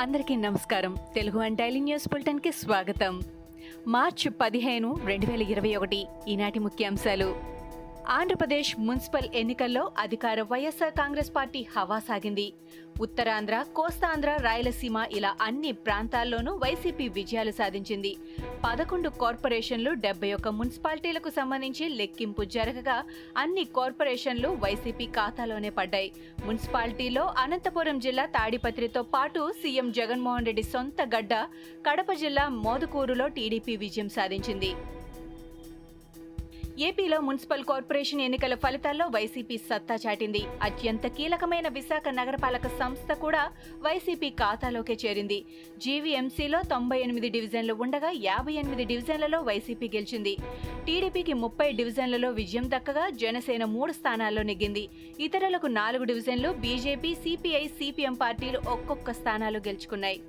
అందరికీ నమస్కారం. Telugu and daily news బులెటిన్కి స్వాగతం. మార్చి పదిహేను రెండు వేల ఇరవై ఒకటి ఈనాటి ముఖ్యాంశాలు. ఆంధ్రప్రదేశ్ మున్సిపల్ ఎన్నికల్లో అధికార వైఎస్ఆర్ కాంగ్రెస్ పార్టీ హవా సాగింది. ఉత్తరాంధ్ర కోస్తాంధ్ర రాయలసీమ ఇలా అన్ని ప్రాంతాల్లోనూ వైసీపీ విజయాలు సాధించింది. పదకొండు కార్పొరేషన్లు డెబ్బై ఒక్క మున్సిపాలిటీలకు సంబంధించి లెక్కింపు జరగగా అన్ని కార్పొరేషన్లు వైసీపీ ఖాతాలోనే పడ్డాయి. మున్సిపాలిటీలో అనంతపురం జిల్లా తాడిపత్రితో పాటు సీఎం జగన్మోహన్ రెడ్డి సొంత గడ్డ కడప జిల్లా మోదుకూరులో టీడీపీ విజయం సాధించింది. ఏపీలో మున్సిపల్ కార్పొరేషన్ ఎన్నికల ఫలితాల్లో వైసీపీ సత్తా చాటింది. అత్యంత కీలకమైన విశాఖ నగరపాలక సంస్థ కూడా వైసీపీ ఖాతాలోకే చేరింది. జీవీఎంసీలో తొంభై ఎనిమిది డివిజన్లు ఉండగా యాభై ఎనిమిది డివిజన్లలో వైసీపీ గెలిచింది. టీడీపీకి ముప్పై డివిజన్లలో విజయం దక్కగా జనసేన మూడు స్థానాల్లో నెగ్గింది. ఇతరులకు నాలుగు డివిజన్లు బీజేపీ సిపిఐ సిపిఎం పార్టీలు ఒక్కొక్క స్థానాలు గెలుచుకున్నాయి.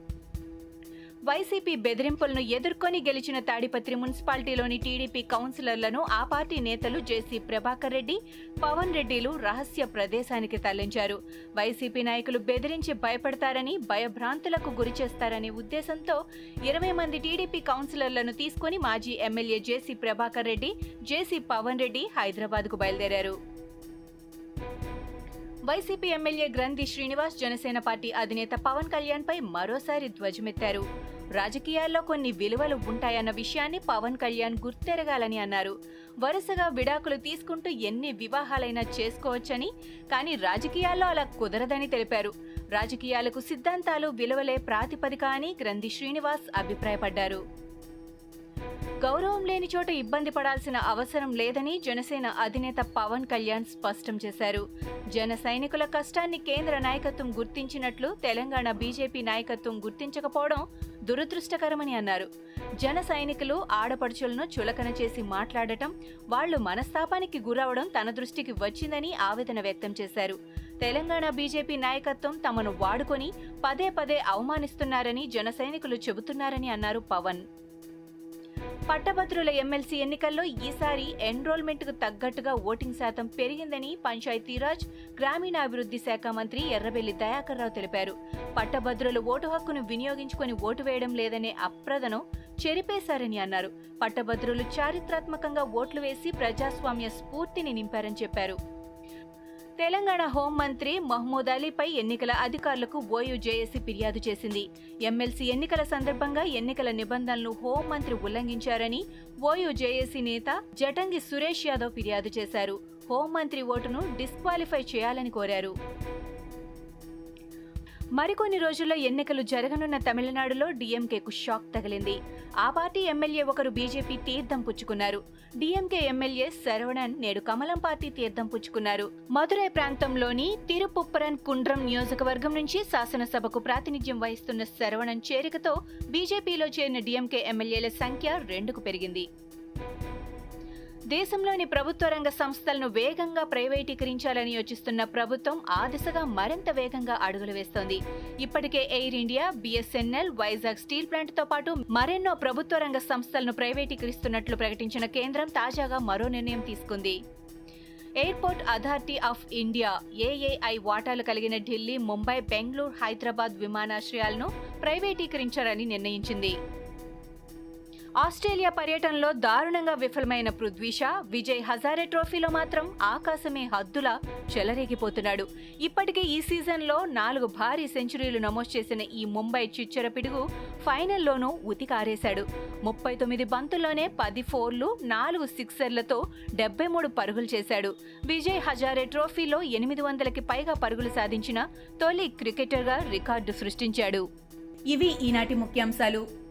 వైసీపీ బెదిరింపులను ఎదుర్కొని గెలిచిన తాడిపత్రి మున్సిపాలిటీలోని టీడీపీ కౌన్సిలర్లను ఆ పార్టీ నేతలు జేసీ ప్రభాకర్ రెడ్డి పవన్ రెడ్డిలు రహస్య ప్రదేశానికి తరలించారు. వైసీపీ నాయకులు బెదిరించి భయపడతారని భయభ్రాంతులకు గురి చేస్తారనే ఉద్దేశంతో ఇరవై మంది టీడీపీ కౌన్సిలర్లను తీసుకుని మాజీ MLA JC Prabhakar Reddy JC Pawan Reddy హైదరాబాద్కు బయలుదేరారు. వైసీపీ ఎమ్మెల్యే గ్రంథి శ్రీనివాస్ జనసేన పార్టీ అధినేత పవన్ కళ్యాణ్ పై మరోసారి ధ్వజమెత్తారు. రాజకీయాల్లో కొన్ని విలువలు ఉంటాయన్న విషయాన్ని పవన్ కళ్యాణ్ గుర్తెరగాలని అన్నారు. వరుసగా విడాకులు తీసుకుంటూ ఎన్ని వివాహాలైనా చేసుకోవచ్చని కానీ రాజకీయాల్లో అలా కుదరదని తెలిపారు. రాజకీయాలకు సిద్ధాంతాలు విలువలే ప్రాతిపదిక అని గ్రంథి శ్రీనివాస్ అభిప్రాయపడ్డారు. గౌరవం లేని చోట ఇబ్బంది పడాల్సిన అవసరం లేదని జనసేన అధినేత పవన్ కళ్యాణ్ స్పష్టం చేశారు. జన సైనికుల కష్టాన్ని కేంద్ర నాయకత్వం గుర్తించినట్లు తెలంగాణ బీజేపీ నాయకత్వం గుర్తించకపోవడం దురదృష్టకరమని అన్నారు. జన సైనికులు ఆడపడుచులను చులకన చేసి మాట్లాడటం వాళ్ళు మనస్తాపానికి గురవడం తన దృష్టికి వచ్చిందని ఆవేదన వ్యక్తం చేశారు. తెలంగాణ బీజేపీ నాయకత్వం తమను వాడుకొని పదే పదే అవమానిస్తున్నారని జన సైనికులు చెబుతున్నారని అన్నారు పవన్. పట్టభద్రుల ఎమ్మెల్సీ ఎన్నికల్లో ఈసారి ఎన్రోల్మెంట్కు తగ్గట్టుగా ఓటింగ్ శాతం పెరిగిందని పంచాయతీరాజ్ గ్రామీణాభివృద్ధి శాఖ మంత్రి ఎర్రబెల్లి దయాకర్ రావు తెలిపారు. పట్టభద్రులు ఓటు హక్కును వినియోగించుకొని ఓటు వేయడం లేదనే అప్రదను చెరిపేశారని అన్నారు. పట్టభద్రులు చారిత్రాత్మకంగా ఓట్లు వేసి ప్రజాస్వామ్య స్ఫూర్తిని నింపారని చెప్పారు. తెలంగాణ హోంమంత్రి మహమూద్ అలీపై ఎన్నికల అధికారులకు ఓయూ జేఏసీ ఫిర్యాదు చేసింది. ఎమ్మెల్సీ ఎన్నికల సందర్భంగా ఎన్నికల నిబంధనలు హోంమంత్రి ఉల్లంఘించారని ఓయూ జేఏసీ నేత జటంగి సురేష్ యాదవ్ ఫిర్యాదు చేశారు. హోంమంత్రి ఓటును డిస్క్వాలిఫై చేయాలని కోరారు. మరికొన్ని రోజుల్లో ఎన్నికలు జరగనున్న తమిళనాడులో డీఎంకేకు షాక్ తగిలింది. ఆ పార్టీ ఎమ్మెల్యే ఒకరు బీజేపీ తీర్థం పుచ్చుకున్నారు. డీఎంకే ఎమ్మెల్యే శరవణన్ నేడు కమలం పార్టీ తీర్థం పుచ్చుకున్నారు. మదురై ప్రాంతంలోని తిరుపుప్పరన్ కుండ్రం నియోజకవర్గం నుంచి శాసనసభకు ప్రాతినిధ్యం వహిస్తున్న శరవణన్ చేరికతో బీజేపీలో చేరిన డీఎంకే ఎమ్మెల్యేల సంఖ్య రెండుకు పెరిగింది. దేశంలోని ప్రభుత్వ రంగ సంస్థలను వేగంగా ప్రైవేటీకరించాలని యోచిస్తున్న ప్రభుత్వం ఆ దిశగా మరింత వేగంగా అడుగులు వేస్తోంది. ఇప్పటికే Air India BSNL Vizag steel ప్లాంట్తో పాటు మరెన్నో ప్రభుత్వ రంగ సంస్థలను ప్రైవేటీకరిస్తున్నట్లు ప్రకటించిన కేంద్రం తాజాగా మరో నిర్ణయం తీసుకుంది. Airport authority of India AAI వాటాలు కలిగిన ఢిల్లీ ముంబై బెంగళూరు హైదరాబాద్ విమానాశ్రయాలను ప్రైవేటీకరించాలని నిర్ణయించింది. ఆస్ట్రేలియా పర్యటనలో దారుణంగా విఫలమైన పృథ్వీషా విజయ్ హజారే ట్రోఫీలో మాత్రం ఆకాశమే హద్దులా చెలరేగిపోతున్నాడు. ఇప్పటికే ఈ సీజన్లో నాలుగు భారీ సెంచరీలు నమోదు చేసిన ఈ ముంబై చిచ్చర పిడుగు ఫైనల్లోనూ ఉతికారేశాడు. ముప్పై తొమ్మిది బంతుల్లోనే పది ఫోర్లు నాలుగు సిక్సర్లతో డెబ్బై మూడు పరుగులు చేశాడు. విజయ్ హజారే ట్రోఫీలో ఎనిమిది వందలకి పైగా పరుగులు సాధించిన తొలి క్రికెటర్గా రికార్డు సృష్టించాడు. ఇవి ఈనాటి ముఖ్యాంశాలు.